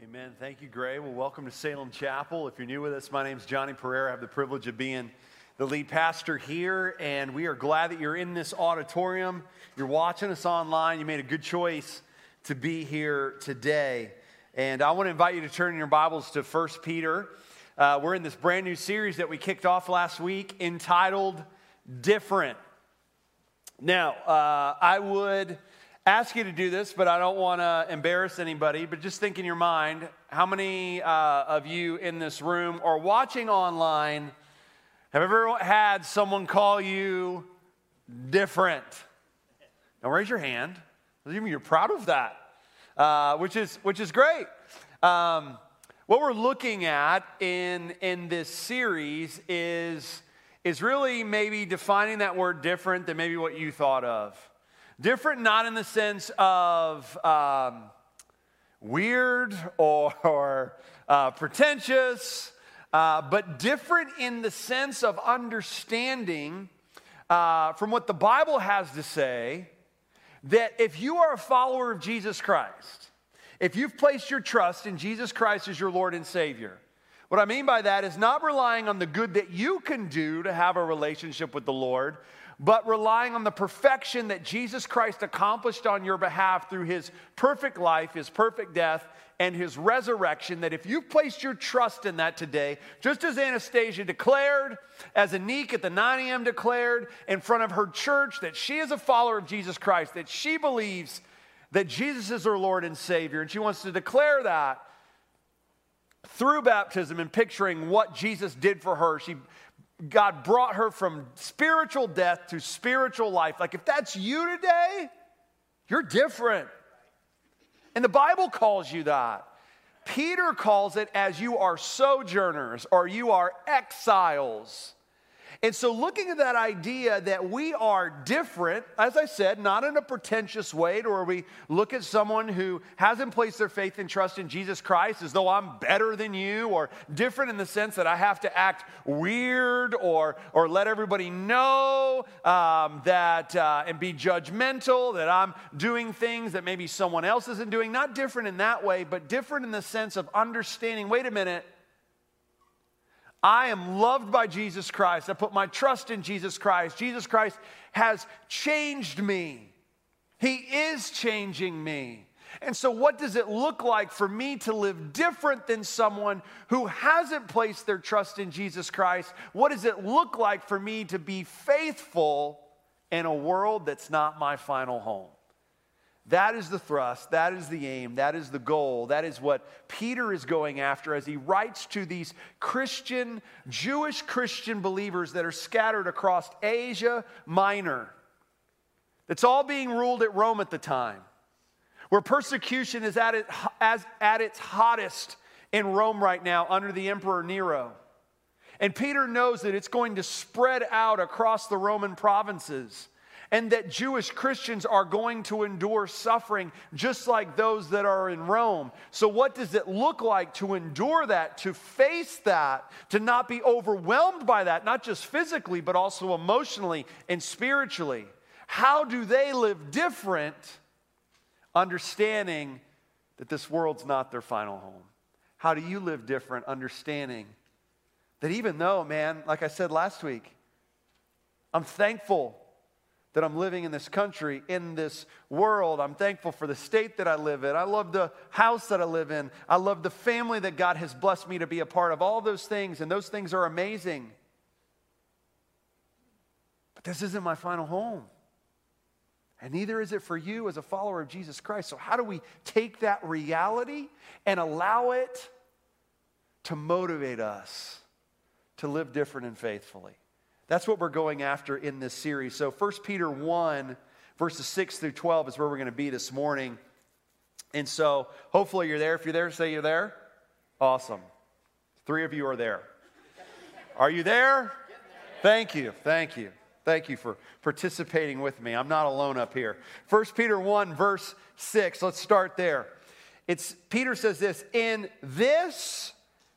Amen. Thank you, Gray. Well, welcome to Salem Chapel. If you're new with us, my name is Johnny Pereira. I have the privilege of being the lead pastor here, and we are glad that you're in this auditorium. You're watching us online. You made a good choice to be here today. And I want to invite you to turn your Bibles to 1 Peter. Uh, we're in this brand new series that we kicked off last week entitled Different. Now, uh, I would ask you to do this, but I don't want to embarrass anybody. But just think in your mind how many uh, of you in this room or watching online have ever had someone call you different? Now, raise your hand. You're proud of that, uh, which, is, which is great. Um, what we're looking at in, in this series is, is really maybe defining that word different than maybe what you thought of. Different, not in the sense of um, weird or, or uh, pretentious, uh, but different in the sense of understanding uh, from what the Bible has to say that if you are a follower of Jesus Christ, if you've placed your trust in Jesus Christ as your Lord and Savior, what I mean by that is not relying on the good that you can do to have a relationship with the Lord, but relying on the perfection that Jesus Christ accomplished on your behalf through his perfect life, his perfect death, and his resurrection. That if you've placed your trust in that today, just as Anastasia declared, as Anik at the 9 a.m. declared in front of her church, that she is a follower of Jesus Christ, that she believes that Jesus is her Lord and Savior, and she wants to declare that through baptism and picturing what Jesus did for her. She God brought her from spiritual death to spiritual life. Like, if that's you today, you're different. And the Bible calls you that. Peter calls it as you are sojourners or you are exiles. And so, looking at that idea that we are different, as I said, not in a pretentious way, or we look at someone who hasn't placed their faith and trust in Jesus Christ as though I'm better than you, or different in the sense that I have to act weird or, or let everybody know um, that uh, and be judgmental, that I'm doing things that maybe someone else isn't doing. Not different in that way, but different in the sense of understanding wait a minute I am loved by Jesus Christ. I put my trust in Jesus Christ. Jesus Christ has changed me. He is changing me. And so, what does it look like for me to live different than someone who hasn't placed their trust in Jesus Christ? What does it look like for me to be faithful in a world that's not my final home? That is the thrust, that is the aim, that is the goal, that is what Peter is going after as he writes to these Christian, Jewish Christian believers that are scattered across Asia Minor. It's all being ruled at Rome at the time, where persecution is at, it, as, at its hottest in Rome right now under the Emperor Nero. And Peter knows that it's going to spread out across the Roman provinces and that Jewish Christians are going to endure suffering just like those that are in Rome. So, what does it look like to endure that, to face that, to not be overwhelmed by that, not just physically, but also emotionally and spiritually? How do they live different, understanding that this world's not their final home? How do you live different, understanding that even though, man, like I said last week, I'm thankful that I'm living in this country, in this world. I'm thankful for the state that I live in. I love the house that I live in. I love the family that God has blessed me to be a part of. All those things, and those things are amazing. But this isn't my final home. And neither is it for you as a follower of Jesus Christ. So, how do we take that reality and allow it to motivate us to live different and faithfully? That's what we're going after in this series. So 1 Peter 1, verses 6 through 12 is where we're going to be this morning. And so hopefully you're there. If you're there, say you're there. Awesome. Three of you are there. Are you there? Thank you. Thank you. Thank you for participating with me. I'm not alone up here. 1 Peter 1, verse 6. Let's start there. It's Peter says this, in this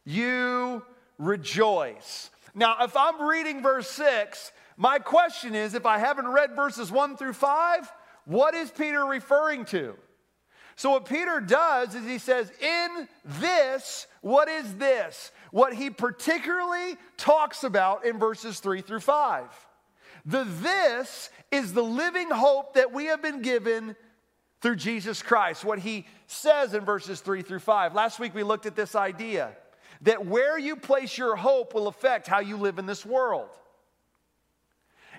you rejoice. Now, if I'm reading verse 6, my question is if I haven't read verses 1 through 5, what is Peter referring to? So, what Peter does is he says, In this, what is this? What he particularly talks about in verses three through five. The this is the living hope that we have been given through Jesus Christ. What he says in verses three through five. Last week we looked at this idea that where you place your hope will affect how you live in this world.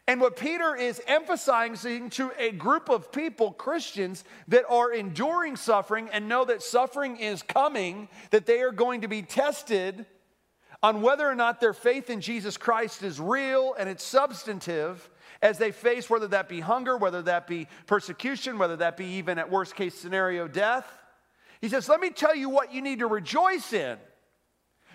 And what Peter is emphasizing to a group of people, Christians, that are enduring suffering and know that suffering is coming, that they are going to be tested on whether or not their faith in Jesus Christ is real and it's substantive as they face whether that be hunger, whether that be persecution, whether that be even at worst case scenario death. He says, Let me tell you what you need to rejoice in.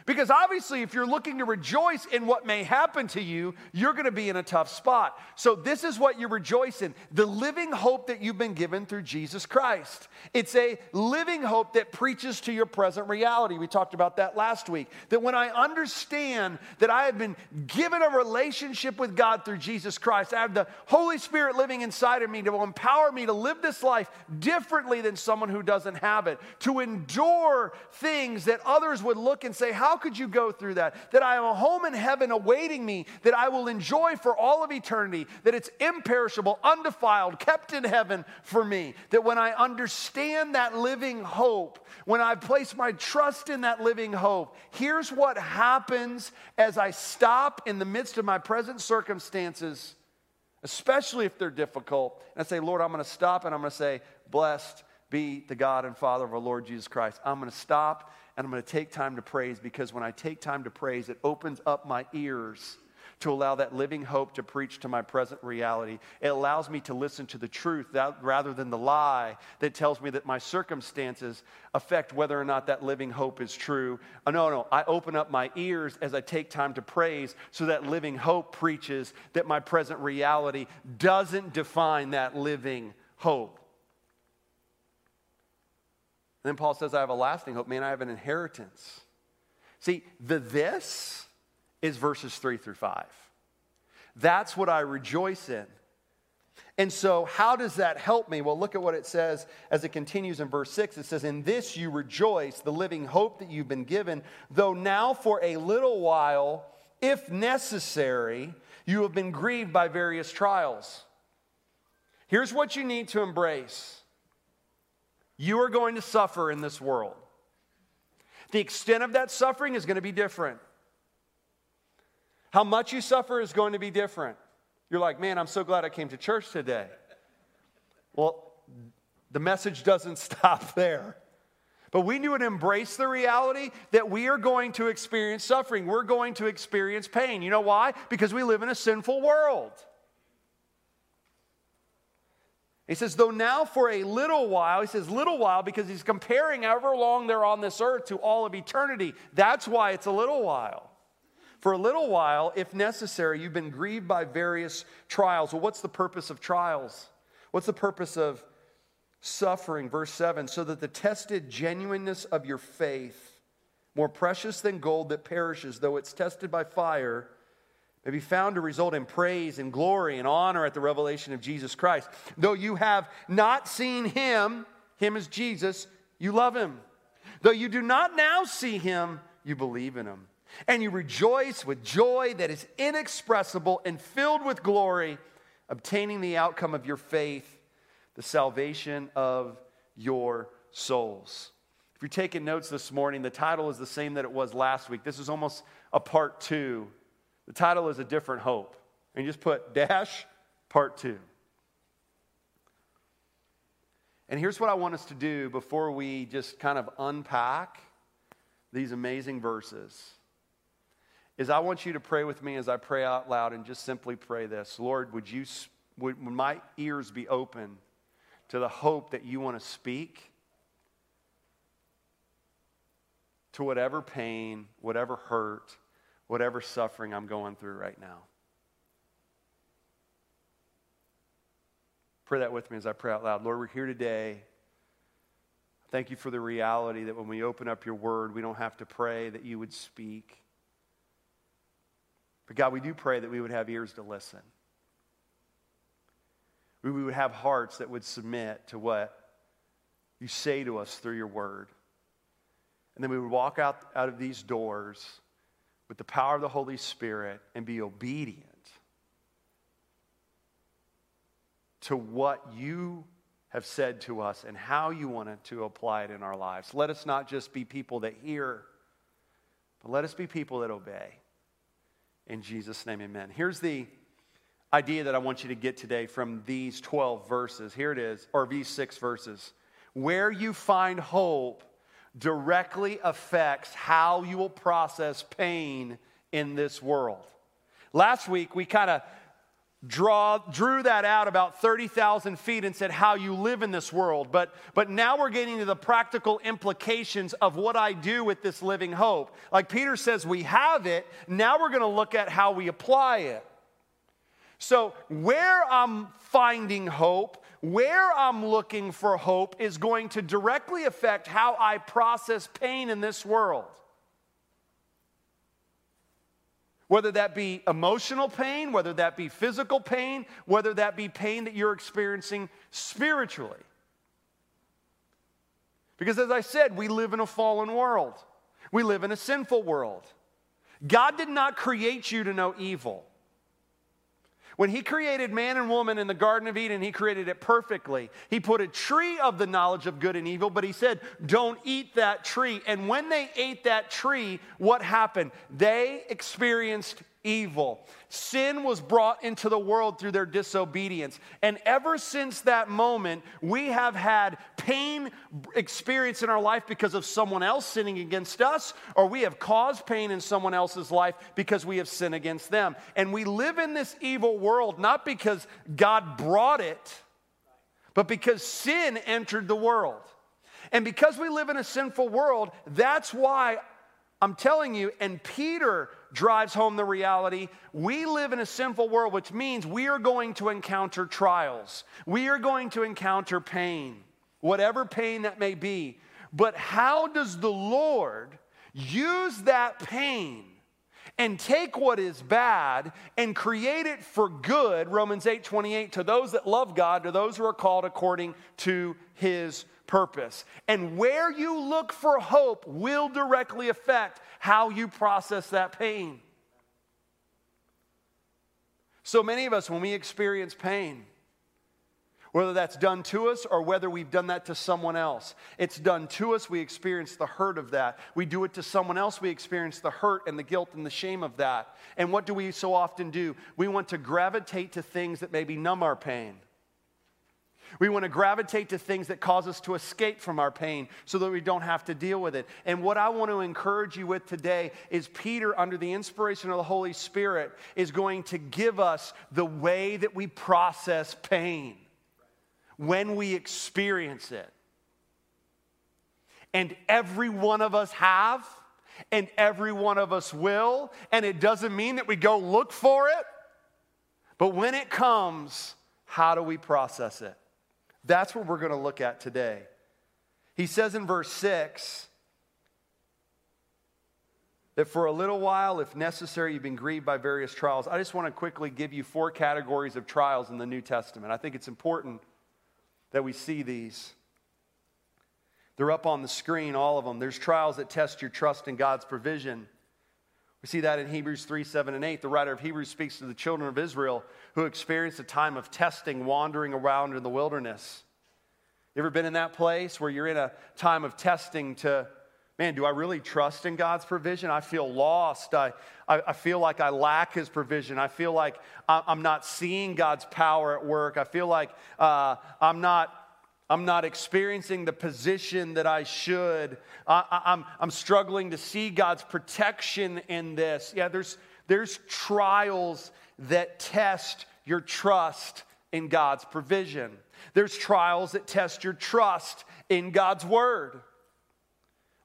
Because obviously, if you're looking to rejoice in what may happen to you, you're going to be in a tough spot. So, this is what you rejoice in the living hope that you've been given through Jesus Christ. It's a living hope that preaches to your present reality. We talked about that last week. That when I understand that I have been given a relationship with God through Jesus Christ, I have the Holy Spirit living inside of me to empower me to live this life differently than someone who doesn't have it, to endure things that others would look and say, How could you go through that? That I have a home in heaven awaiting me, that I will enjoy for all of eternity, that it's imperishable, undefiled, kept in heaven for me. That when I understand that living hope, when I place my trust in that living hope, here's what happens as I stop in the midst of my present circumstances, especially if they're difficult, and I say, Lord, I'm going to stop and I'm going to say, Blessed be the God and Father of our Lord Jesus Christ. I'm going to stop and I'm going to take time to praise because when I take time to praise, it opens up my ears to allow that living hope to preach to my present reality. It allows me to listen to the truth that, rather than the lie that tells me that my circumstances affect whether or not that living hope is true. Oh, no, no. I open up my ears as I take time to praise so that living hope preaches that my present reality doesn't define that living hope. Then Paul says, I have a lasting hope. Man, I have an inheritance. See, the this is verses three through five. That's what I rejoice in. And so, how does that help me? Well, look at what it says as it continues in verse 6. It says, In this you rejoice, the living hope that you've been given, though now for a little while, if necessary, you have been grieved by various trials. Here's what you need to embrace you are going to suffer in this world. The extent of that suffering is going to be different. How much you suffer is going to be different. You're like, man, I'm so glad I came to church today. Well, the message doesn't stop there. But we need to embrace the reality that we are going to experience suffering. We're going to experience pain. You know why? Because we live in a sinful world. He says, though now for a little while, he says little while because he's comparing however long they're on this earth to all of eternity. That's why it's a little while. For a little while, if necessary, you've been grieved by various trials. Well, what's the purpose of trials? What's the purpose of suffering? Verse 7 so that the tested genuineness of your faith, more precious than gold that perishes, though it's tested by fire, may be found to result in praise and glory and honor at the revelation of Jesus Christ. Though you have not seen him, him is Jesus, you love him. Though you do not now see him, you believe in him. And you rejoice with joy that is inexpressible and filled with glory, obtaining the outcome of your faith, the salvation of your souls. If you're taking notes this morning, the title is the same that it was last week. This is almost a part two the title is A Different Hope. And you just put dash part two. And here's what I want us to do before we just kind of unpack these amazing verses is I want you to pray with me as I pray out loud and just simply pray this. Lord, would you would, would my ears be open to the hope that you want to speak to whatever pain, whatever hurt, whatever suffering I'm going through right now. Pray that with me as I pray out loud. Lord, we're here today. Thank you for the reality that when we open up your word, we don't have to pray that you would speak. But God, we do pray that we would have ears to listen. We would have hearts that would submit to what you say to us through your word. And then we would walk out, out of these doors with the power of the Holy Spirit and be obedient to what you have said to us and how you wanted to apply it in our lives. Let us not just be people that hear, but let us be people that obey. In Jesus' name, amen. Here's the idea that I want you to get today from these 12 verses. Here it is, or these six verses. Where you find hope directly affects how you will process pain in this world. Last week, we kind of draw, drew that out about 30,000 feet and said how you live in this world. But, but now we're getting to the practical implications of what I do with this living hope. Like Peter says, we have it. Now we're going to look at how we apply it. So, where I'm finding hope, where I'm looking for hope, is going to directly affect how I process pain in this world. Whether that be emotional pain, whether that be physical pain, whether that be pain that you're experiencing spiritually. Because as I said, we live in a fallen world, we live in a sinful world. God did not create you to know evil. When he created man and woman in the Garden of Eden, he created it perfectly. He put a tree of the knowledge of good and evil, but he said, Don't eat that tree. And when they ate that tree, what happened? They experienced evil. Sin was brought into the world through their disobedience. And ever since that moment, we have had pain experience in our life because of someone else sinning against us, or we have caused pain in someone else's life because we have sinned against them. And we live in this evil world not because God brought it, but because sin entered the world. And because we live in a sinful world, that's why I'm telling you, and Peter drives home the reality we live in a sinful world, which means we are going to encounter trials. We are going to encounter pain, whatever pain that may be. But how does the Lord use that pain and take what is bad and create it for good? Romans 8 28, to those that love God, to those who are called according to his purpose. And where you look for hope will directly affect how you process that pain. So many of us, when we experience pain, whether that's done to us or whether we've done that to someone else. It's done to us, we experience the hurt of that. We do it to someone else, we experience the hurt and the guilt and the shame of that. And what do we so often do? We want to gravitate to things that maybe numb our pain. We want to gravitate to things that cause us to escape from our pain so that we don't have to deal with it. And what I want to encourage you with today is Peter, under the inspiration of the Holy Spirit, is going to give us the way that we process pain when we experience it. And every one of us have, and every one of us will. And it doesn't mean that we go look for it, but when it comes, how do we process it? That's what we're going to look at today. He says in verse 6 that for a little while, if necessary, you've been grieved by various trials. I just want to quickly give you four categories of trials in the New Testament. I think it's important that we see these. They're up on the screen, all of them. There's trials that test your trust in God's provision. We see that in Hebrews 3 7 and 8. The writer of Hebrews speaks to the children of Israel who experienced a time of testing, wandering around in the wilderness. You ever been in that place where you're in a time of testing to, man, do I really trust in God's provision? I feel lost. I, I, I feel like I lack His provision. I feel like I'm not seeing God's power at work. I feel like uh, I'm not I'm not experiencing the position that I should. I, I'm, I'm struggling to see God's protection in this. Yeah, there's, there's trials that test your trust in God's provision. There's trials that test your trust in God's word.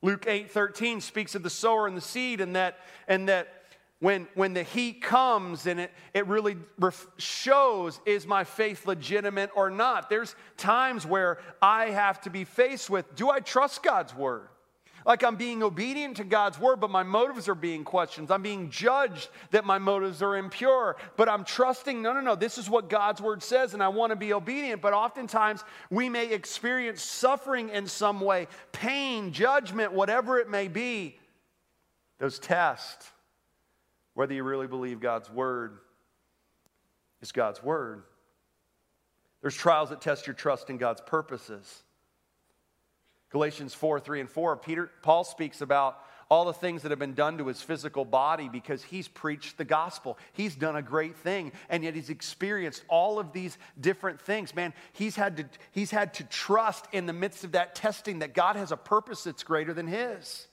Luke 8 13 speaks of the sower and the seed, and that, and that when, when the heat comes and it, it really ref- shows is my faith legitimate or not. There's times where I have to be faced with do I trust God's word? Like I'm being obedient to God's word, but my motives are being questioned. I'm being judged that my motives are impure, but I'm trusting, no, no, no, this is what God's word says, and I want to be obedient. But oftentimes we may experience suffering in some way, pain, judgment, whatever it may be. Those tests whether you really believe God's word is God's word. There's trials that test your trust in God's purposes. Galatians 4 3 and 4, Peter, Paul speaks about all the things that have been done to his physical body because he's preached the gospel. He's done a great thing, and yet he's experienced all of these different things. Man, he's had to, he's had to trust in the midst of that testing that God has a purpose that's greater than his.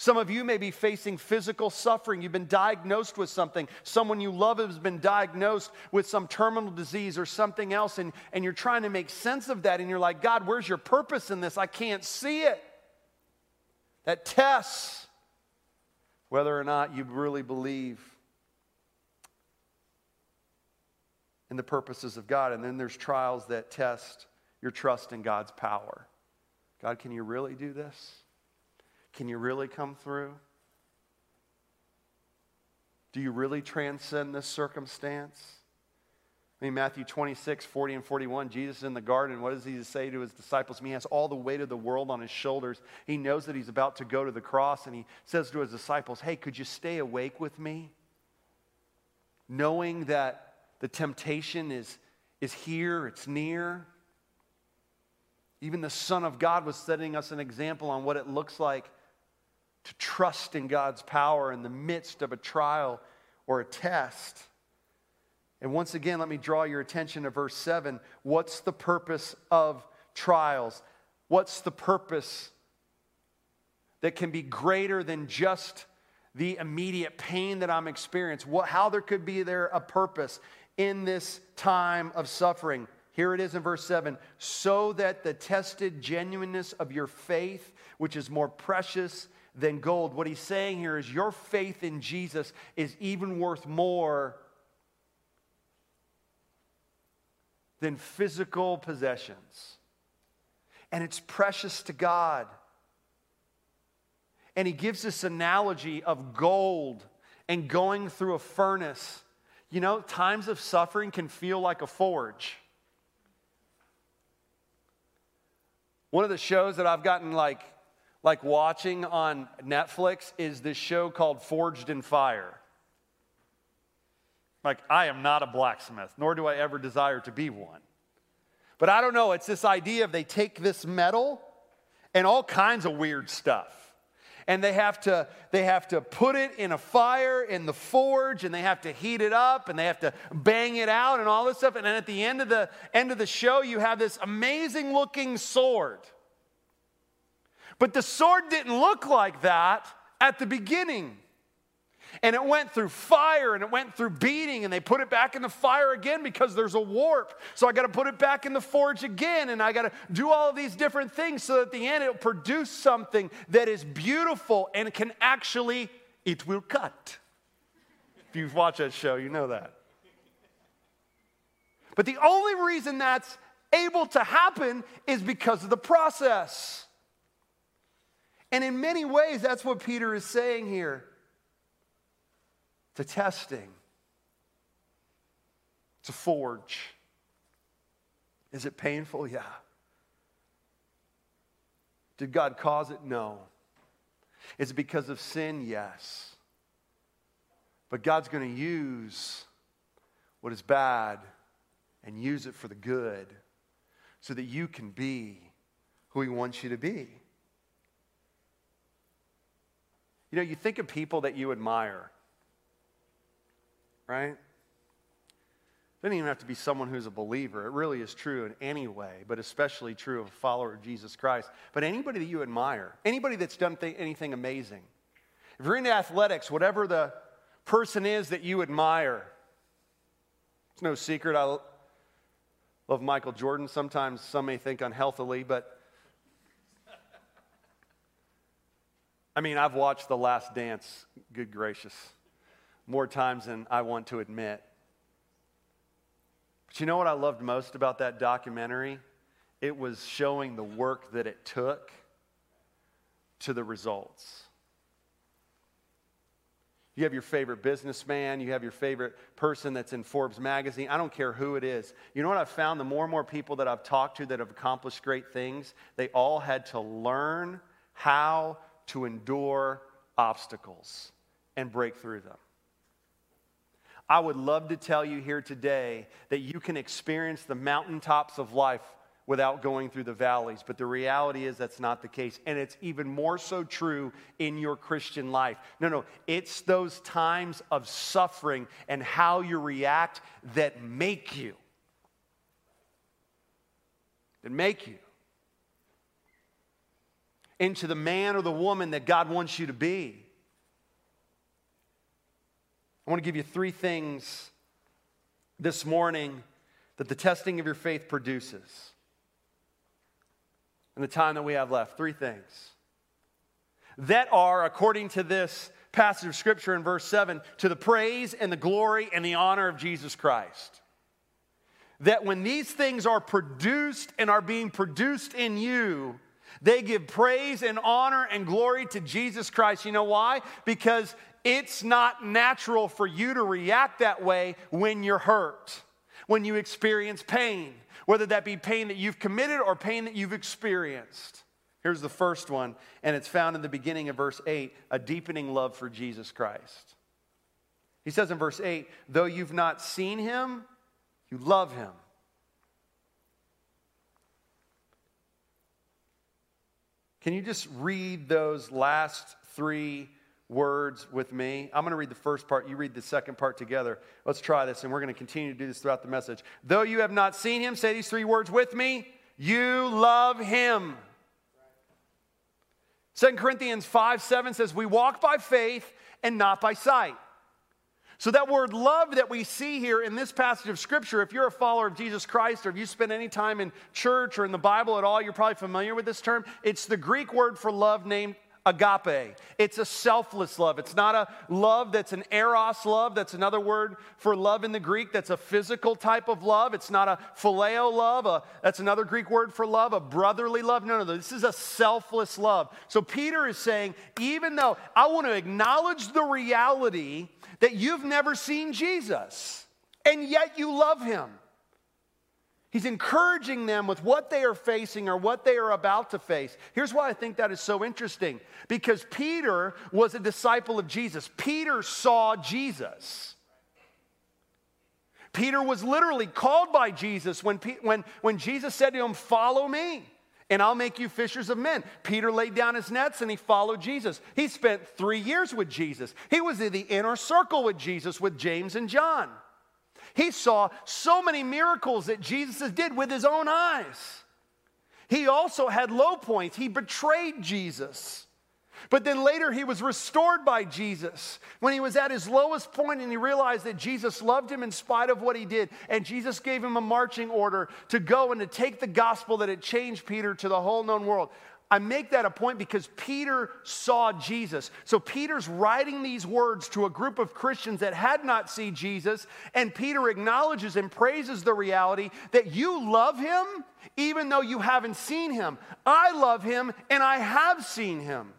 Some of you may be facing physical suffering. You've been diagnosed with something. Someone you love has been diagnosed with some terminal disease or something else, and, and you're trying to make sense of that. And you're like, God, where's your purpose in this? I can't see it. That tests whether or not you really believe in the purposes of God. And then there's trials that test your trust in God's power. God, can you really do this? Can you really come through? Do you really transcend this circumstance? I mean, Matthew 26, 40 and 41, Jesus in the garden, what does he say to his disciples? I mean, he has all the weight of the world on his shoulders. He knows that he's about to go to the cross, and he says to his disciples, Hey, could you stay awake with me? Knowing that the temptation is, is here, it's near. Even the Son of God was setting us an example on what it looks like to trust in God's power in the midst of a trial or a test. And once again, let me draw your attention to verse 7. What's the purpose of trials? What's the purpose that can be greater than just the immediate pain that I'm experiencing? What, how there could be there a purpose in this time of suffering? Here it is in verse 7 so that the tested genuineness of your faith, which is more precious than gold. What he's saying here is your faith in Jesus is even worth more than physical possessions. And it's precious to God. And he gives this analogy of gold and going through a furnace. You know, times of suffering can feel like a forge. One of the shows that I've gotten like like watching on Netflix is this show called Forged in Fire. Like, I am not a blacksmith, nor do I ever desire to be one. But I don't know, it's this idea of they take this metal and all kinds of weird stuff. And they have to they have to put it in a fire in the forge and they have to heat it up and they have to bang it out and all this stuff. And then at the end of the end of the show, you have this amazing looking sword but the sword didn't look like that at the beginning. And it went through fire and it went through beating, and they put it back in the fire again because there's a warp. So I got to put it back in the forge again, and I got to do all of these different things so that at the end it'll produce something that is beautiful and can actually, it will cut. If you've watched that show, you know that. But the only reason that's able to happen is because of the process. And in many ways, that's what Peter is saying here. to testing, to forge. Is it painful? Yeah. Did God cause it? No. Is it because of sin? Yes. But God's going to use what is bad and use it for the good so that you can be who He wants you to be. You know, you think of people that you admire, right? It doesn't even have to be someone who's a believer. It really is true in any way, but especially true of a follower of Jesus Christ. But anybody that you admire, anybody that's done th- anything amazing. If you're into athletics, whatever the person is that you admire, it's no secret. I love Michael Jordan. Sometimes some may think unhealthily, but I mean, I've watched The Last Dance, good gracious, more times than I want to admit. But you know what I loved most about that documentary? It was showing the work that it took to the results. You have your favorite businessman, you have your favorite person that's in Forbes magazine. I don't care who it is. You know what I've found? The more and more people that I've talked to that have accomplished great things, they all had to learn how to endure obstacles and break through them. I would love to tell you here today that you can experience the mountaintops of life without going through the valleys. But the reality is that's not the case. And it's even more so true in your Christian life. No, no, it's those times of suffering and how you react that make you. That make you into the man or the woman that God wants you to be. I want to give you three things this morning that the testing of your faith produces in the time that we have left. Three things that are, according to this passage of scripture in verse 7, to the praise and the glory and the honor of Jesus Christ. That when these things are produced and are being produced in you, they give praise and honor and glory to Jesus Christ. You know why? Because it's not natural for you to react that way when you're hurt, when you experience pain, whether that be pain that you've committed or pain that you've experienced. Here's the first one, and it's found in the beginning of verse 8 a deepening love for Jesus Christ. He says in verse 8, though you've not seen him, you love him. Can you just read those last three words with me. I'm going to read the first part, you read the second part together. Let's try this, and we're going to continue to do this throughout the message. Though you have not seen him, say these three words with me you love him. 2 Corinthians 5 7 says, We walk by faith and not by sight. So, that word love that we see here in this passage of Scripture, if you're a follower of Jesus Christ or if you spend any time in church or in the Bible at all, you're probably familiar with this term. It's the Greek word for love named agape. It's a selfless love. It's not a love that's an eros love. That's another word for love in the Greek. That's a physical type of love. It's not a phileo love. A, that's another Greek word for love, a brotherly love. No, no, no. This is a selfless love. So Peter is saying, even though I want to acknowledge the reality that you've never seen Jesus, and yet you love him. He's encouraging them with what they are facing or what they are about to face. Here's why I think that is so interesting because Peter was a disciple of Jesus, Peter saw Jesus. Peter was literally called by Jesus when, when, when Jesus said to him, Follow me, and I'll make you fishers of men. Peter laid down his nets and he followed Jesus. He spent three years with Jesus. He was in the inner circle with Jesus with James and John. He saw so many miracles that Jesus did with his own eyes. He also had low points. He betrayed Jesus. But then later he was restored by Jesus when he was at his lowest point and he realized that Jesus loved him in spite of what he did. And Jesus gave him a marching order to go and to take the gospel that had changed Peter to the whole known world. I make that a point because Peter saw Jesus. So Peter's writing these words to a group of Christians that had not seen Jesus, and Peter acknowledges and praises the reality that you love him even though you haven't seen him. I love him and I have seen him.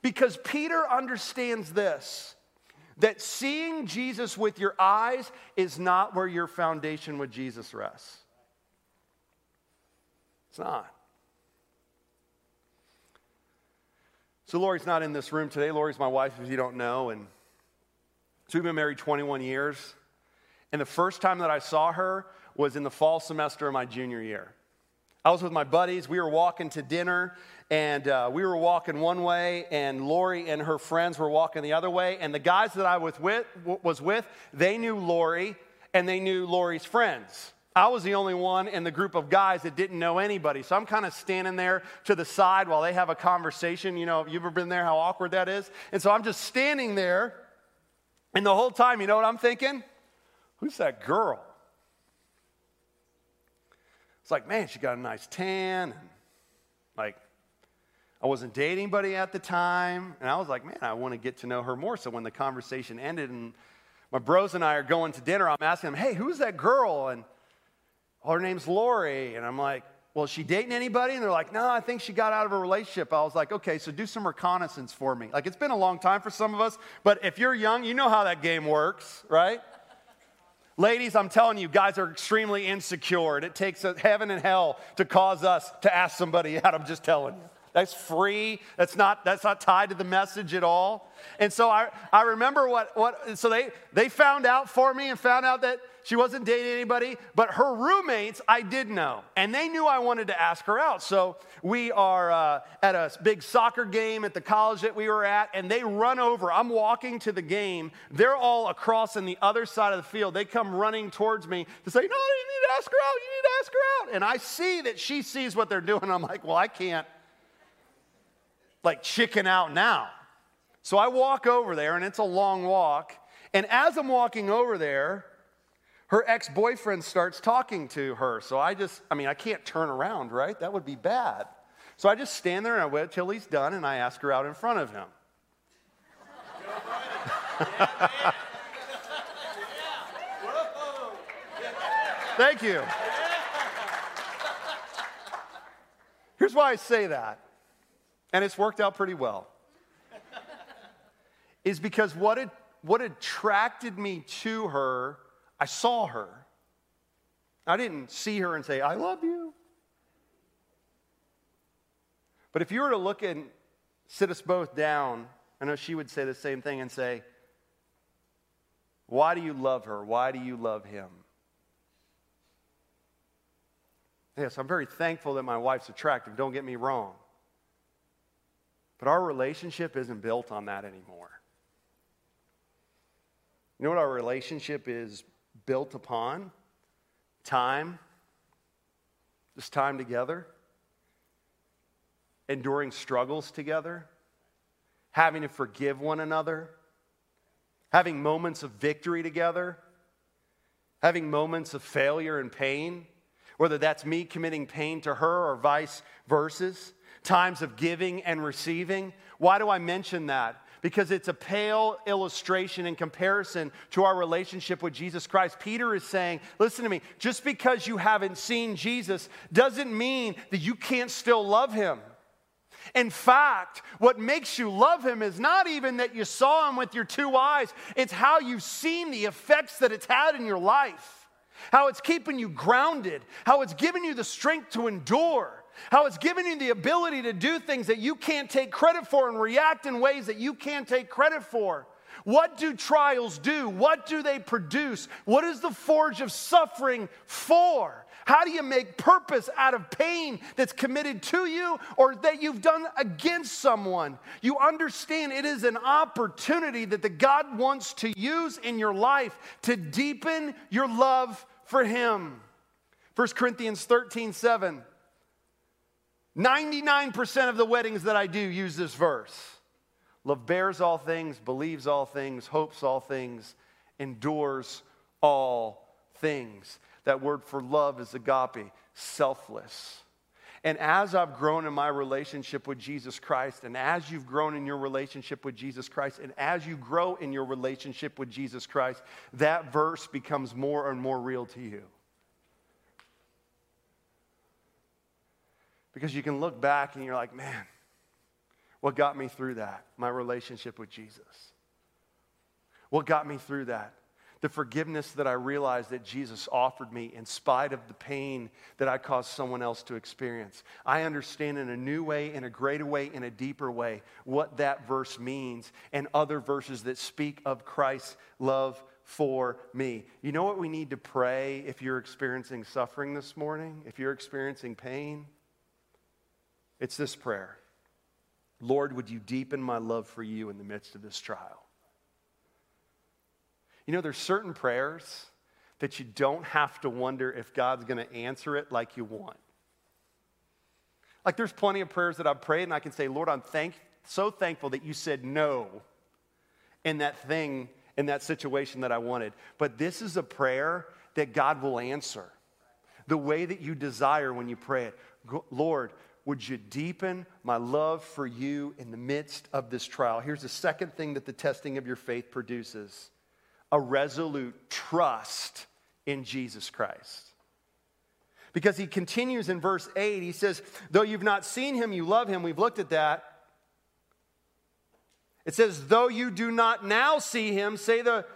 Because Peter understands this that seeing Jesus with your eyes is not where your foundation with Jesus rests. It's not. So Lori's not in this room today. Lori's my wife, if you don't know. And so we've been married 21 years. And the first time that I saw her was in the fall semester of my junior year. I was with my buddies. We were walking to dinner, and uh, we were walking one way, and Lori and her friends were walking the other way. And the guys that I was with, was with they knew Lori, and they knew Lori's friends. I was the only one in the group of guys that didn't know anybody. So I'm kind of standing there to the side while they have a conversation. You know, you've ever been there, how awkward that is? And so I'm just standing there. And the whole time, you know what I'm thinking? Who's that girl? It's like, man, she got a nice tan. And like, I wasn't dating anybody at the time. And I was like, man, I want to get to know her more. So when the conversation ended and my bros and I are going to dinner, I'm asking them, hey, who's that girl? And her name's Lori. And I'm like, well, is she dating anybody? And they're like, no, I think she got out of a relationship. I was like, okay, so do some reconnaissance for me. Like, it's been a long time for some of us, but if you're young, you know how that game works, right? Ladies, I'm telling you, guys are extremely insecure, and it takes heaven and hell to cause us to ask somebody out. I'm just telling you. That's free. That's not, that's not tied to the message at all. And so I, I remember what, what so they, they found out for me and found out that she wasn't dating anybody, but her roommates I did know. And they knew I wanted to ask her out. So we are uh, at a big soccer game at the college that we were at, and they run over. I'm walking to the game. They're all across on the other side of the field. They come running towards me to say, No, you need to ask her out. You need to ask her out. And I see that she sees what they're doing. I'm like, Well, I can't like chicken out now. So I walk over there, and it's a long walk. And as I'm walking over there, her ex boyfriend starts talking to her. So I just, I mean, I can't turn around, right? That would be bad. So I just stand there and I wait till he's done and I ask her out in front of him. Thank you. Here's why I say that and it's worked out pretty well, is because what, it, what attracted me to her, I saw her. I didn't see her and say, I love you. But if you were to look and sit us both down, I know she would say the same thing and say, Why do you love her? Why do you love him? Yes, I'm very thankful that my wife's attractive, don't get me wrong. But our relationship isn't built on that anymore. You know what our relationship is built upon? Time, just time together, enduring struggles together, having to forgive one another, having moments of victory together, having moments of failure and pain, whether that's me committing pain to her or vice versa times of giving and receiving. Why do I mention that? Because it's a pale illustration in comparison to our relationship with Jesus Christ. Peter is saying, listen to me, just because you haven't seen Jesus doesn't mean that you can't still love him. In fact, what makes you love him is not even that you saw him with your two eyes, it's how you've seen the effects that it's had in your life, how it's keeping you grounded, how it's given you the strength to endure how it's given you the ability to do things that you can't take credit for and react in ways that you can't take credit for. What do trials do? What do they produce? What is the forge of suffering for? How do you make purpose out of pain that's committed to you or that you've done against someone? You understand it is an opportunity that the God wants to use in your life to deepen your love for Him. 1 Corinthians 13 7. 99% of the weddings that I do use this verse. Love bears all things, believes all things, hopes all things, endures all things. That word for love is agape, selfless. And as I've grown in my relationship with Jesus Christ, and as you've grown in your relationship with Jesus Christ, and as you grow in your relationship with Jesus Christ, that verse becomes more and more real to you. Because you can look back and you're like, man, what got me through that? My relationship with Jesus. What got me through that? The forgiveness that I realized that Jesus offered me in spite of the pain that I caused someone else to experience. I understand in a new way, in a greater way, in a deeper way, what that verse means and other verses that speak of Christ's love for me. You know what we need to pray if you're experiencing suffering this morning, if you're experiencing pain? It's this prayer Lord, would you deepen my love for you in the midst of this trial? You know, there's certain prayers that you don't have to wonder if God's going to answer it like you want. Like there's plenty of prayers that I've prayed and I can say, Lord, I'm thank- so thankful that you said no in that thing, in that situation that I wanted. But this is a prayer that God will answer the way that you desire when you pray it. Lord, would you deepen my love for you in the midst of this trial? Here's the second thing that the testing of your faith produces a resolute trust in Jesus Christ. Because he continues in verse 8, he says, Though you've not seen him, you love him. We've looked at that. It says, Though you do not now see him, say the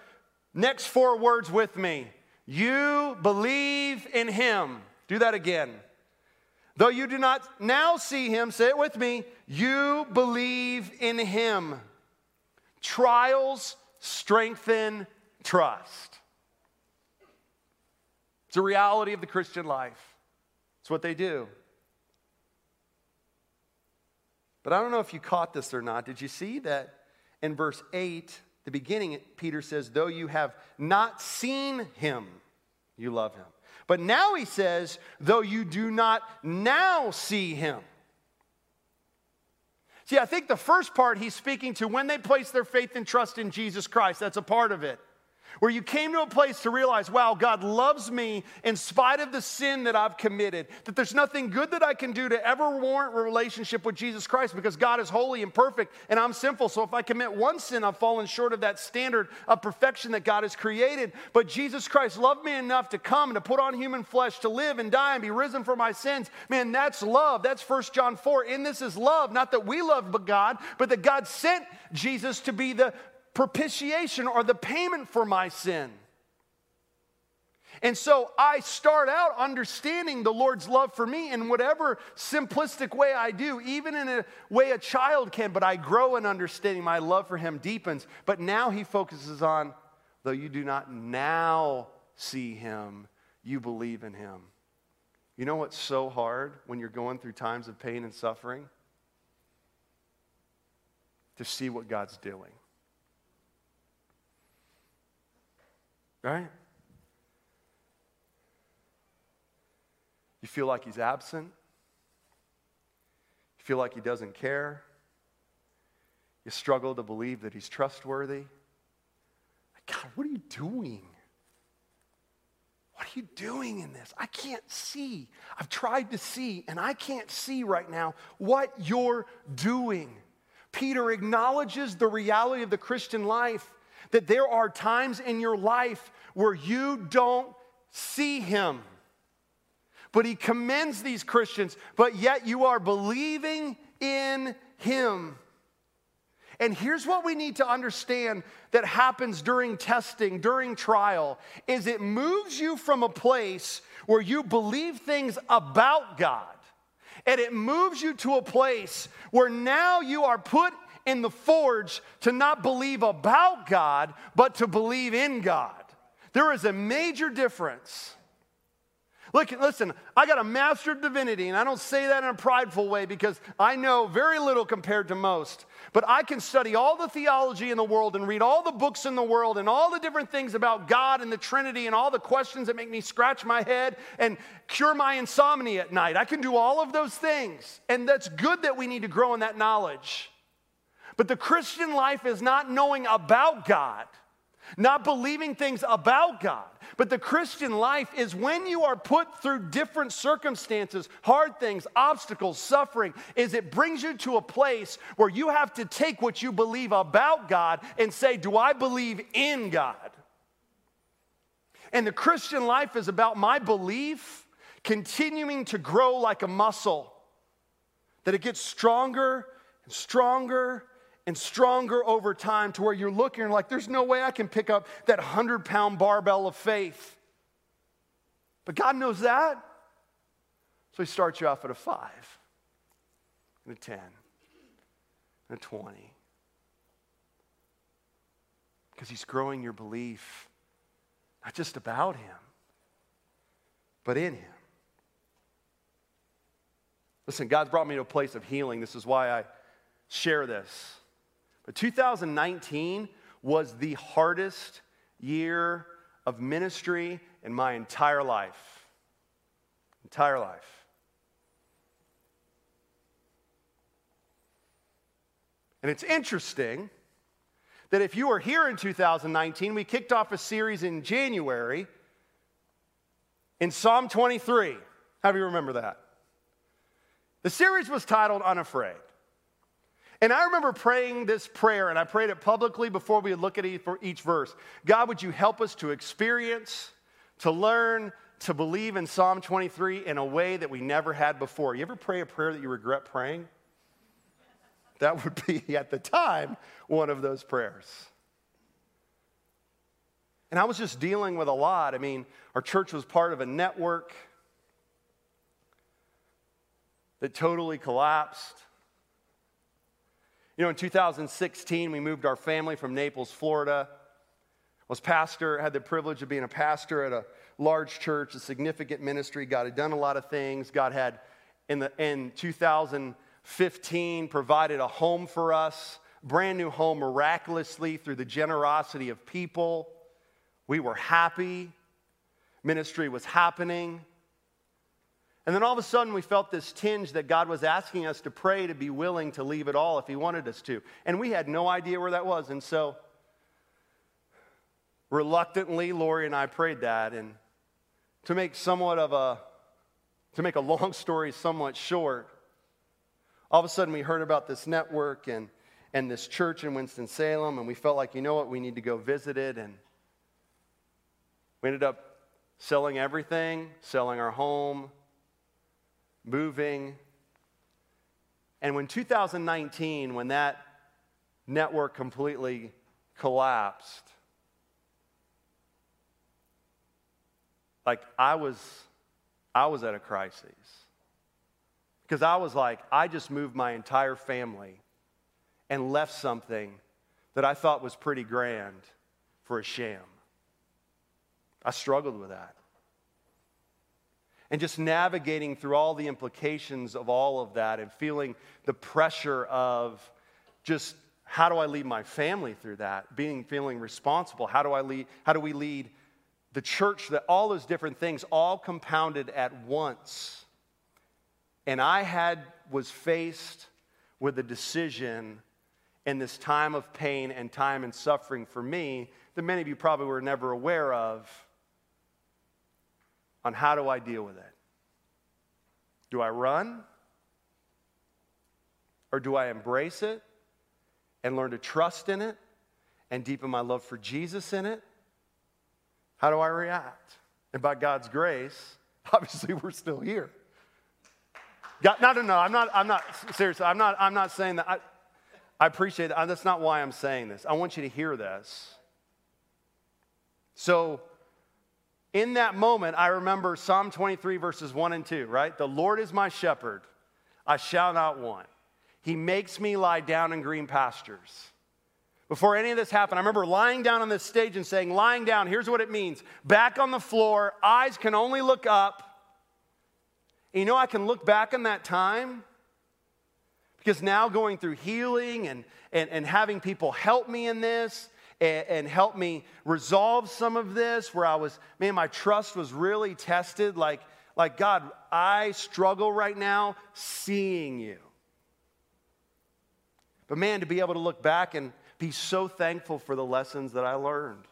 next four words with me. You believe in him. Do that again. Though you do not now see him, say it with me, you believe in him. Trials strengthen trust. It's a reality of the Christian life. It's what they do. But I don't know if you caught this or not. Did you see that in verse 8, the beginning, Peter says, Though you have not seen him, you love him. But now he says, Though you do not now see him. See, I think the first part he's speaking to when they place their faith and trust in Jesus Christ, that's a part of it where you came to a place to realize, wow, God loves me in spite of the sin that I've committed, that there's nothing good that I can do to ever warrant a relationship with Jesus Christ because God is holy and perfect and I'm sinful. So if I commit one sin, I've fallen short of that standard of perfection that God has created. But Jesus Christ loved me enough to come and to put on human flesh, to live and die and be risen for my sins. Man, that's love. That's 1 John 4. In this is love, not that we love but God, but that God sent Jesus to be the propitiation or the payment for my sin. And so I start out understanding the Lord's love for me in whatever simplistic way I do, even in a way a child can, but I grow in understanding my love for Him deepens. But now He focuses on, though you do not now see Him, you believe in Him. You know what's so hard when you're going through times of pain and suffering? To see what God's doing. Right? You feel like he's absent. You feel like he doesn't care. You struggle to believe that he's trustworthy. God, what are you doing? What are you doing in this? I can't see. I've tried to see, and I can't see right now what you're doing. Peter acknowledges the reality of the Christian life that there are times in your life where you don't see him. But he commends these Christians, but yet you are believing in him. And here's what we need to understand that happens during testing, during trial, is it moves you from a place where you believe things about God. And it moves you to a place where now you are put in the forge to not believe about God, but to believe in God. There is a major difference. Look, listen, I got a master of divinity, and I don't say that in a prideful way because I know very little compared to most. But I can study all the theology in the world and read all the books in the world and all the different things about God and the Trinity and all the questions that make me scratch my head and cure my insomnia at night. I can do all of those things. And that's good that we need to grow in that knowledge. But the Christian life is not knowing about God not believing things about God. But the Christian life is when you are put through different circumstances, hard things, obstacles, suffering, is it brings you to a place where you have to take what you believe about God and say, "Do I believe in God?" And the Christian life is about my belief continuing to grow like a muscle. That it gets stronger and stronger and stronger over time to where you're looking like, there's no way I can pick up that 100 pound barbell of faith. But God knows that. So He starts you off at a five, and a 10, and a 20. Because He's growing your belief, not just about Him, but in Him. Listen, God's brought me to a place of healing. This is why I share this. But 2019 was the hardest year of ministry in my entire life. Entire life. And it's interesting that if you were here in 2019, we kicked off a series in January in Psalm 23. How do you remember that? The series was titled Unafraid. And I remember praying this prayer, and I prayed it publicly before we look at each verse. God, would you help us to experience, to learn, to believe in Psalm 23 in a way that we never had before. You ever pray a prayer that you regret praying? That would be, at the time, one of those prayers. And I was just dealing with a lot. I mean, our church was part of a network that totally collapsed. You know, in 2016, we moved our family from Naples, Florida. Was pastor, had the privilege of being a pastor at a large church, a significant ministry. God had done a lot of things. God had, in, the, in 2015, provided a home for us, brand new home miraculously through the generosity of people. We were happy. Ministry was happening. And then all of a sudden, we felt this tinge that God was asking us to pray to be willing to leave it all if He wanted us to. And we had no idea where that was. And so, reluctantly, Lori and I prayed that. And to make somewhat of a, to make a long story somewhat short, all of a sudden we heard about this network and, and this church in Winston-Salem, and we felt like, you know what, we need to go visit it. And we ended up selling everything, selling our home, moving. And when 2019, when that network completely collapsed, like I was I was at a crisis. Because I was like, I just moved my entire family and left something that I thought was pretty grand for a sham. I struggled with that. And just navigating through all the implications of all of that and feeling the pressure of just how do I lead my family through that? Being feeling responsible. How do I lead how do we lead the church that all those different things all compounded at once. And I had was faced with a decision in this time of pain and time and suffering for me that many of you probably were never aware of on how do I deal with it? Do I run? Or do I embrace it and learn to trust in it and deepen my love for Jesus in it? How do I react? And by God's grace, obviously we're still here. God, no, no, no, I'm not, I'm not, seriously, I'm not, I'm not saying that. I, I appreciate that. That's not why I'm saying this. I want you to hear this. So, in that moment, I remember Psalm 23, verses 1 and 2, right? The Lord is my shepherd, I shall not want. He makes me lie down in green pastures. Before any of this happened, I remember lying down on this stage and saying, lying down, here's what it means back on the floor, eyes can only look up. And you know, I can look back on that time because now going through healing and, and, and having people help me in this, and, and help me resolve some of this where I was, man, my trust was really tested. Like, like God, I struggle right now seeing you. But man, to be able to look back and be so thankful for the lessons that I learned.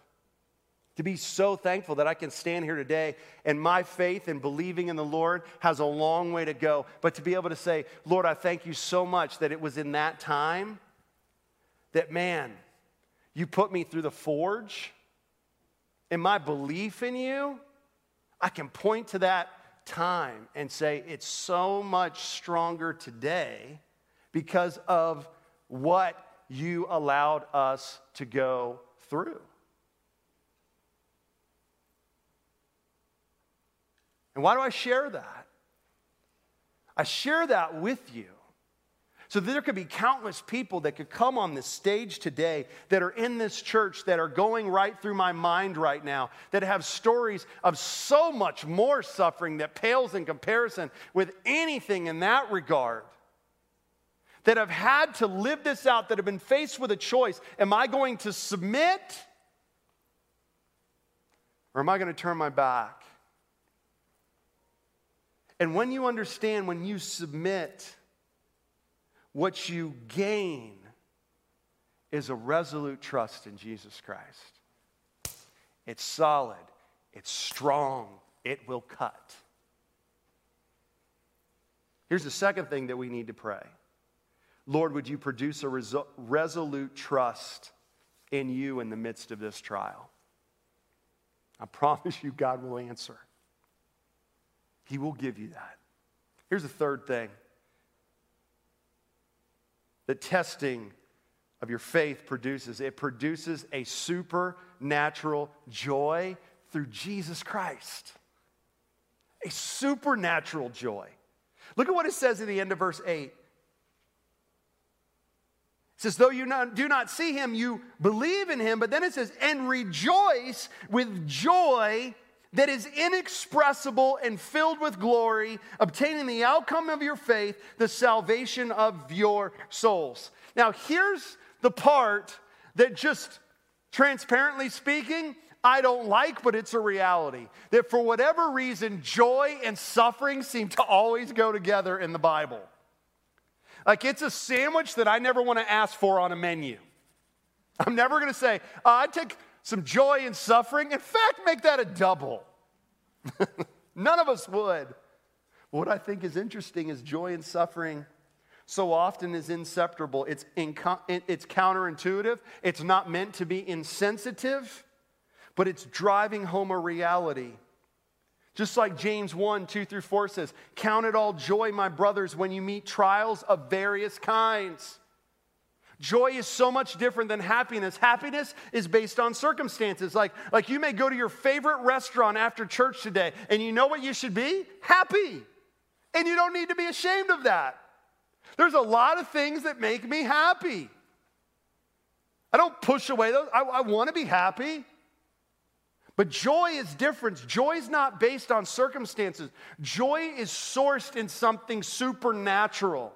To be so thankful that I can stand here today and my faith and believing in the Lord has a long way to go. But to be able to say, Lord, I thank you so much that it was in that time that, man, you put me through the forge, and my belief in you, I can point to that time and say it's so much stronger today because of what you allowed us to go through. And why do I share that? I share that with you so there could be countless people that could come on this stage today that are in this church that are going right through my mind right now, that have stories of so much more suffering that pales in comparison with anything in that regard. That have had to live this out, that have been faced with a choice. Am I going to submit? Or am I going to turn my back? And when you understand, when you submit, what you gain is a resolute trust in Jesus Christ. It's solid, it's strong, it will cut. Here's the second thing that we need to pray Lord, would you produce a resol- resolute trust in you in the midst of this trial? I promise you, God will answer. He will give you that. Here's the third thing the testing of your faith produces it produces a supernatural joy through Jesus Christ. A supernatural joy. Look at what it says at the end of verse 8. It says, though you not, do not see him, you believe in him. But then it says, and rejoice with joy that is inexpressible and filled with glory, obtaining the outcome of your faith, the salvation of your souls. Now, here's the part that just transparently speaking, I don't like, but it's a reality. That for whatever reason, joy and suffering seem to always go together in the Bible. Like it's a sandwich that I never want to ask for on a menu. I'm never going to say, uh, I'd take some joy and suffering. In fact, make that a double. None of us would. What I think is interesting is joy and suffering so often is inseparable. It's, inco- it's counterintuitive. It's not meant to be insensitive, but it's driving home a reality. Just like James 1 2 through 4 says, Count it all joy, my brothers, when you meet trials of various kinds. Joy is so much different than happiness. Happiness is based on circumstances. Like, like you may go to your favorite restaurant after church today, and you know what you should be? Happy. And you don't need to be ashamed of that. There's a lot of things that make me happy. I don't push away those. I, I want to be happy. But joy is different. Joy is not based on circumstances, joy is sourced in something supernatural.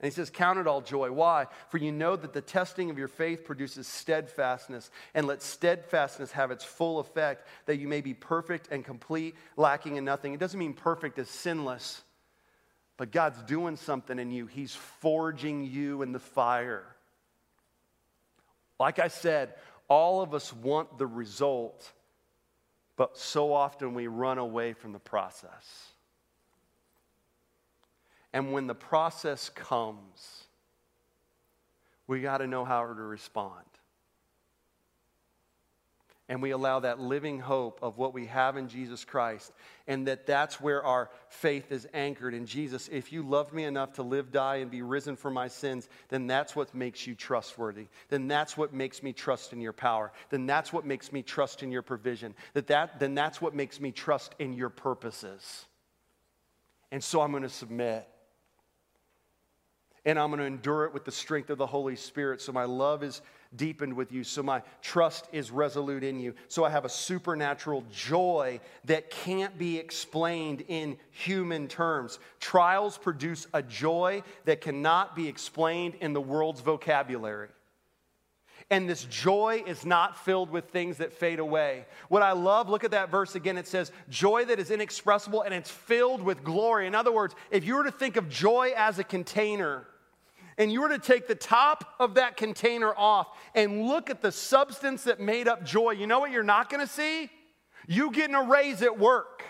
And he says, Count it all joy. Why? For you know that the testing of your faith produces steadfastness, and let steadfastness have its full effect, that you may be perfect and complete, lacking in nothing. It doesn't mean perfect as sinless, but God's doing something in you. He's forging you in the fire. Like I said, all of us want the result, but so often we run away from the process. And when the process comes, we got to know how to respond. And we allow that living hope of what we have in Jesus Christ, and that that's where our faith is anchored in Jesus. If you loved me enough to live, die, and be risen for my sins, then that's what makes you trustworthy. Then that's what makes me trust in your power. Then that's what makes me trust in your provision. That that, then that's what makes me trust in your purposes. And so I'm going to submit and I'm going to endure it with the strength of the Holy Spirit. So my love is deepened with you. So my trust is resolute in you. So I have a supernatural joy that can't be explained in human terms. Trials produce a joy that cannot be explained in the world's vocabulary. And this joy is not filled with things that fade away. What I love, look at that verse again. It says, joy that is inexpressible and it's filled with glory. In other words, if you were to think of joy as a container, and you were to take the top of that container off and look at the substance that made up joy, you know what you're not going to see? You getting a raise at work.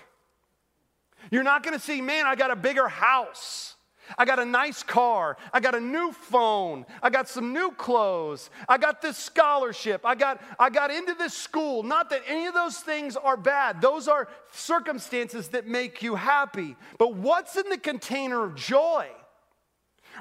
You're not going to see, man, I got a bigger house. I got a nice car. I got a new phone. I got some new clothes. I got this scholarship. I got, I got into this school. Not that any of those things are bad, those are circumstances that make you happy. But what's in the container of joy?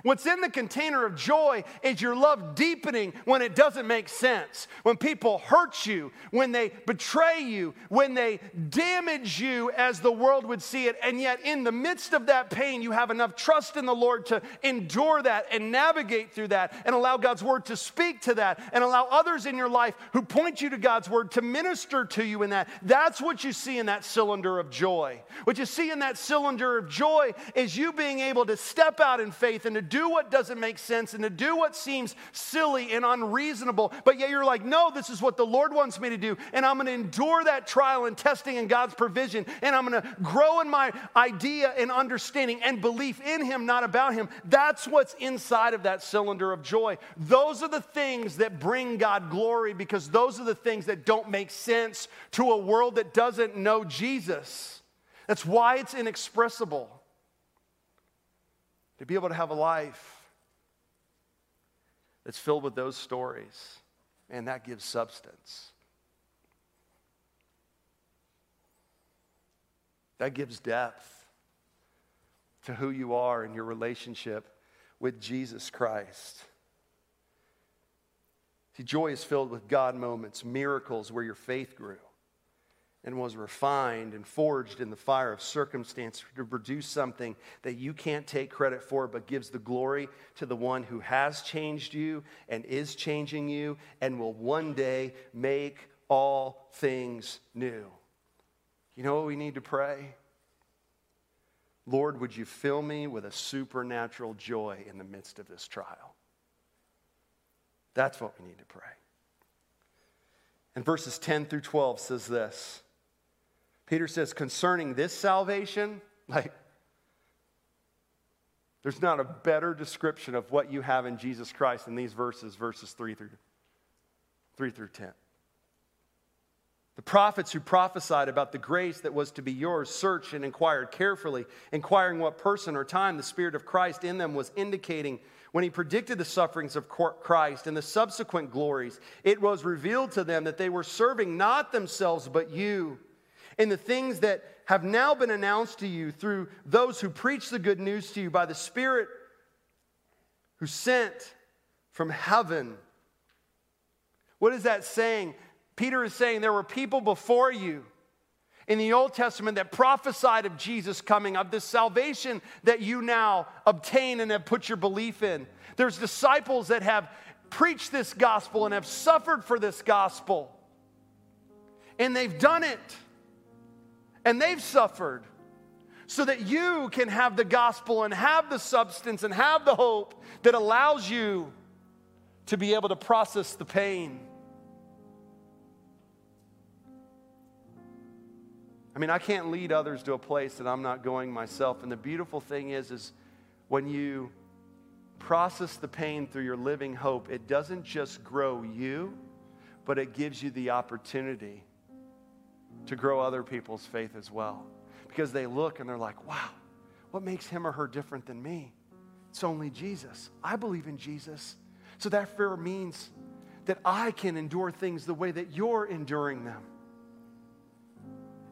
What's in the container of joy is your love deepening when it doesn't make sense. When people hurt you, when they betray you, when they damage you as the world would see it. And yet, in the midst of that pain, you have enough trust in the Lord to endure that and navigate through that and allow God's word to speak to that and allow others in your life who point you to God's word to minister to you in that. That's what you see in that cylinder of joy. What you see in that cylinder of joy is you being able to step out in faith and to do what doesn't make sense and to do what seems silly and unreasonable, but yet you're like, no, this is what the Lord wants me to do. And I'm going to endure that trial and testing and God's provision. And I'm going to grow in my idea and understanding and belief in Him, not about Him. That's what's inside of that cylinder of joy. Those are the things that bring God glory because those are the things that don't make sense to a world that doesn't know Jesus. That's why it's inexpressible to be able to have a life that's filled with those stories, and that gives substance. That gives depth to who you are and your relationship with Jesus Christ. See, joy is filled with God moments, miracles where your faith grew and was refined and forged in the fire of circumstance to produce something that you can't take credit for, but gives the glory to the one who has changed you and is changing you and will one day make all things new. You know what we need to pray? Lord, would you fill me with a supernatural joy in the midst of this trial? That's what we need to pray. And verses 10 through 12 says this Peter says, concerning this salvation, like, there's not a better description of what you have in Jesus Christ in these verses, verses 3 through, 3 through 10. The prophets who prophesied about the grace that was to be yours searched and inquired carefully, inquiring what person or time the Spirit of Christ in them was indicating when he predicted the sufferings of Christ and the subsequent glories. It was revealed to them that they were serving not themselves but you in the things that have now been announced to you through those who preach the good news to you by the Spirit who sent from heaven. What is that saying? Peter is saying there were people before you in the Old Testament that prophesied of Jesus coming, of this salvation that you now obtain and have put your belief in. There's disciples that have preached this gospel and have suffered for this gospel. And they've done it. And they've suffered so that you can have the gospel and have the substance and have the hope that allows you to be able to process the pain. I mean, I can't lead others to a place that I'm not going myself. And the beautiful thing is, is when you process the pain through your living hope, it doesn't just grow you, but it gives you the opportunity to grow other people's faith as well. Because they look and they're like, wow, what makes him or her different than me? It's only Jesus. I believe in Jesus. So that fear means that I can endure things the way that you're enduring them.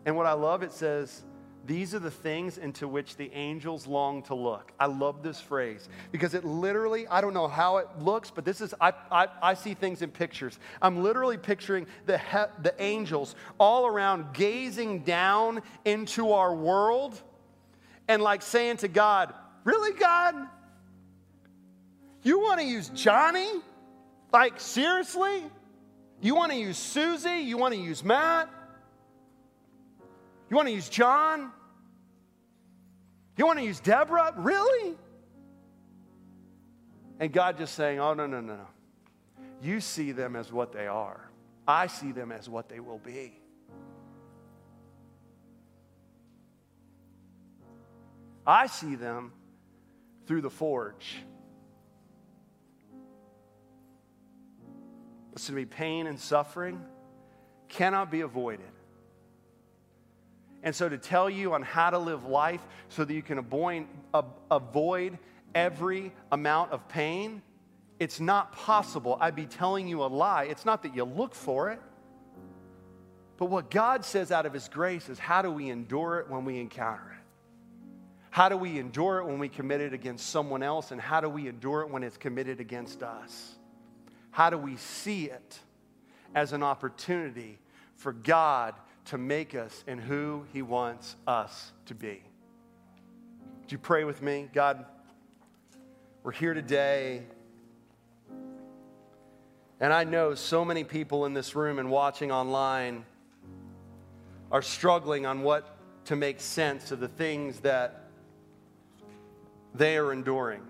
And what I love, it says, these are the things into which the angels long to look. I love this phrase because it literally, I don't know how it looks, but this is, I, I, I see things in pictures. I'm literally picturing the, he, the angels all around gazing down into our world and like saying to God, Really, God? You want to use Johnny? Like, seriously? You want to use Susie? You want to use Matt? You want to use John? You want to use Deborah? Really? And God just saying, oh, no, no, no, no. You see them as what they are, I see them as what they will be. I see them through the forge. Listen to me, pain and suffering cannot be avoided. And so, to tell you on how to live life so that you can avoid, every amount of pain, it's not possible. I'd be telling you a lie. It's not that you look for it. But what God says out of His grace is how do we endure it when we encounter it? How do we endure it when we commit it against someone else? And how do we endure it when it's committed against us? How do we see it as an opportunity for God to make us in who He wants us to be. Do you pray with me? God, we're here today. And I know so many people in this room and watching online are struggling on what to make sense of the things that they are enduring.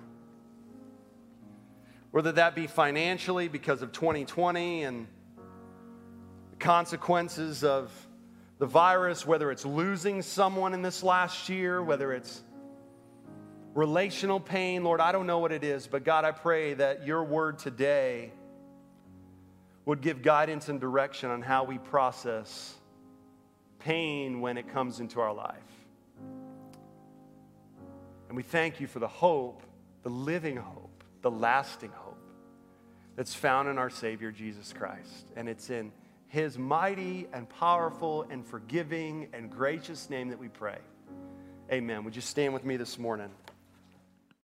Whether that be financially because of 2020 and consequences of the virus, whether it's losing someone in this last year, whether it's relational pain, Lord, I don't know what it is, but God, I pray that your word today would give guidance and direction on how we process pain when it comes into our life. And we thank you for the hope, the living hope, the lasting hope that's found in our Savior Jesus Christ. And it's in his mighty and powerful and forgiving and gracious name that we pray. Amen. Would you stand with me this morning?